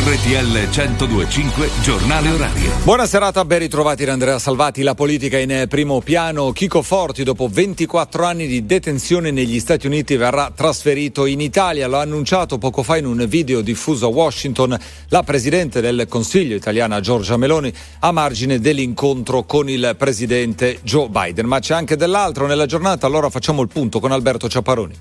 RTL 1025 Giornale Orario. Buona serata, ben ritrovati da Andrea Salvati. La politica in primo piano. Chico Forti, dopo 24 anni di detenzione negli Stati Uniti, verrà trasferito in Italia. Lo ha annunciato poco fa in un video diffuso a Washington la Presidente del Consiglio italiana Giorgia Meloni a margine dell'incontro con il Presidente Joe Biden. Ma c'è anche dell'altro nella giornata, allora facciamo il punto con Alberto Ciapparoni.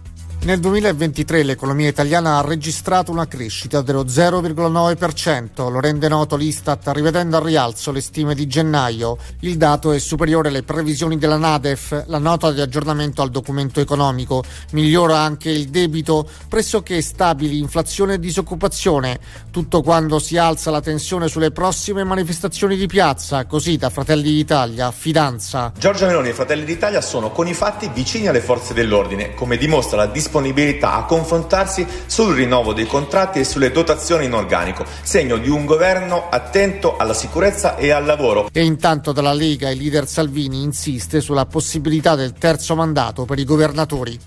Nel 2023 l'economia italiana ha registrato una crescita dello 0,9%, lo rende noto l'Istat rivedendo al rialzo le stime di gennaio. Il dato è superiore alle previsioni della Nadef, la nota di aggiornamento al documento economico. Migliora anche il debito, pressoché stabili inflazione e disoccupazione. Tutto quando si alza la tensione sulle prossime manifestazioni di piazza, così da Fratelli d'Italia, fidanza. Giorgia Meloni e Fratelli d'Italia sono con i fatti vicini alle forze dell'ordine, come dimostra la disponibilità disponibilità a confrontarsi sul rinnovo dei contratti e sulle dotazioni in organico, segno di un governo attento alla sicurezza e al lavoro. E intanto dalla Lega il leader Salvini insiste sulla possibilità del terzo mandato per i governatori.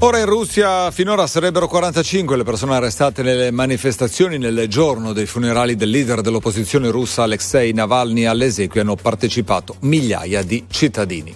Ora in Russia finora sarebbero 45 le persone arrestate nelle manifestazioni nel giorno dei funerali del leader dell'opposizione russa Alexei Navalny alle esequie hanno partecipato migliaia di cittadini.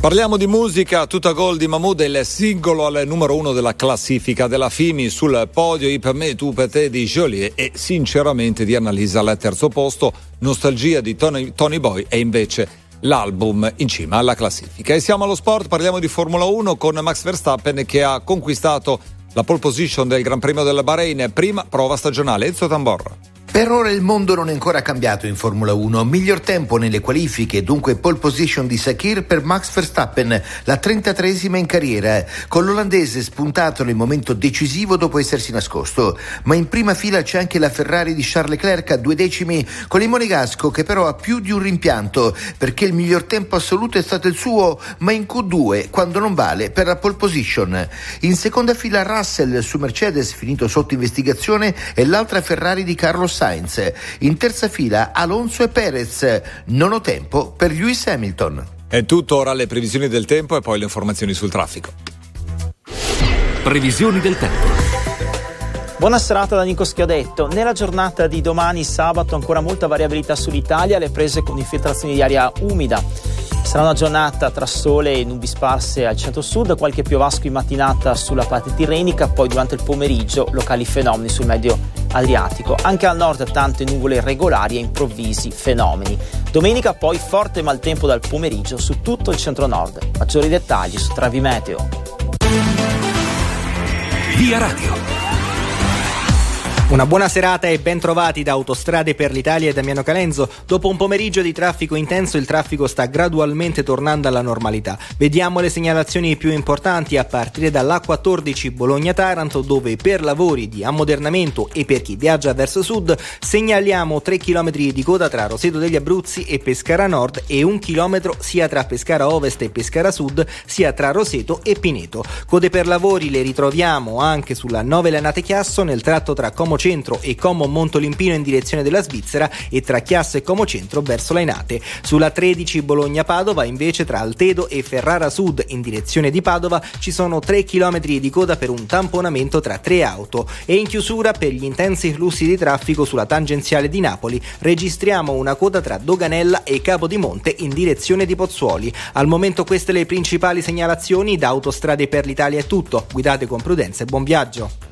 Parliamo di musica, tutta gol di Mahmood, il singolo al numero uno della classifica della FIMI sul podio I per me, tu per te di Joliet e sinceramente di Annalisa al terzo posto, Nostalgia di Tony, Tony Boy e invece l'album in cima alla classifica. E siamo allo sport, parliamo di Formula 1 con Max Verstappen che ha conquistato la pole position del Gran Premio della Bahrain, prima prova stagionale. Enzo Tamborra. Per ora il mondo non è ancora cambiato in Formula 1. Miglior tempo nelle qualifiche, dunque pole position di Sakir per Max Verstappen, la 33esima in carriera, con l'olandese spuntato nel momento decisivo dopo essersi nascosto. Ma in prima fila c'è anche la Ferrari di Charles Leclerc a due decimi con il Monegasco che però ha più di un rimpianto perché il miglior tempo assoluto è stato il suo, ma in Q2 quando non vale per la pole position. In seconda fila Russell su Mercedes finito sotto investigazione e l'altra Ferrari di Carlos Sainz. In terza fila Alonso e Perez. Non ho tempo per Lewis Hamilton. È tutto ora le previsioni del tempo e poi le informazioni sul traffico. Previsioni del tempo. Buona serata da Nico Schiodetto. Nella giornata di domani sabato ancora molta variabilità sull'Italia, le prese con infiltrazioni di aria umida. Sarà una giornata tra sole e nubi sparse al centro-sud, qualche piovasco in mattinata sulla parte tirrenica, poi durante il pomeriggio locali fenomeni sul medio Adriatico. Anche al nord tante nuvole irregolari e improvvisi fenomeni. Domenica poi forte maltempo dal pomeriggio su tutto il centro-nord. Maggiori dettagli su Travi Meteo. Via Radio. Una buona serata e ben trovati da Autostrade per l'Italia e Damiano Calenzo. Dopo un pomeriggio di traffico intenso, il traffico sta gradualmente tornando alla normalità. Vediamo le segnalazioni più importanti a partire dall'A14 Bologna-Taranto, dove per lavori di ammodernamento e per chi viaggia verso sud segnaliamo 3 km di coda tra Roseto degli Abruzzi e Pescara Nord e 1 km sia tra Pescara Ovest e Pescara Sud, sia tra Roseto e Pineto. Code per lavori le ritroviamo anche sulla 9 Lanate Chiasso nel tratto tra Como Centro e Como Montolimpino in direzione della Svizzera e tra Chiasso e Como Centro verso Lainate. Sulla 13 Bologna-Padova invece tra Altedo e Ferrara Sud in direzione di Padova ci sono 3 km di coda per un tamponamento tra tre auto e in chiusura per gli intensi flussi di traffico sulla tangenziale di Napoli registriamo una coda tra Doganella e Capodimonte in direzione di Pozzuoli. Al momento queste le principali segnalazioni da Autostrade per l'Italia è tutto. Guidate con prudenza e buon viaggio.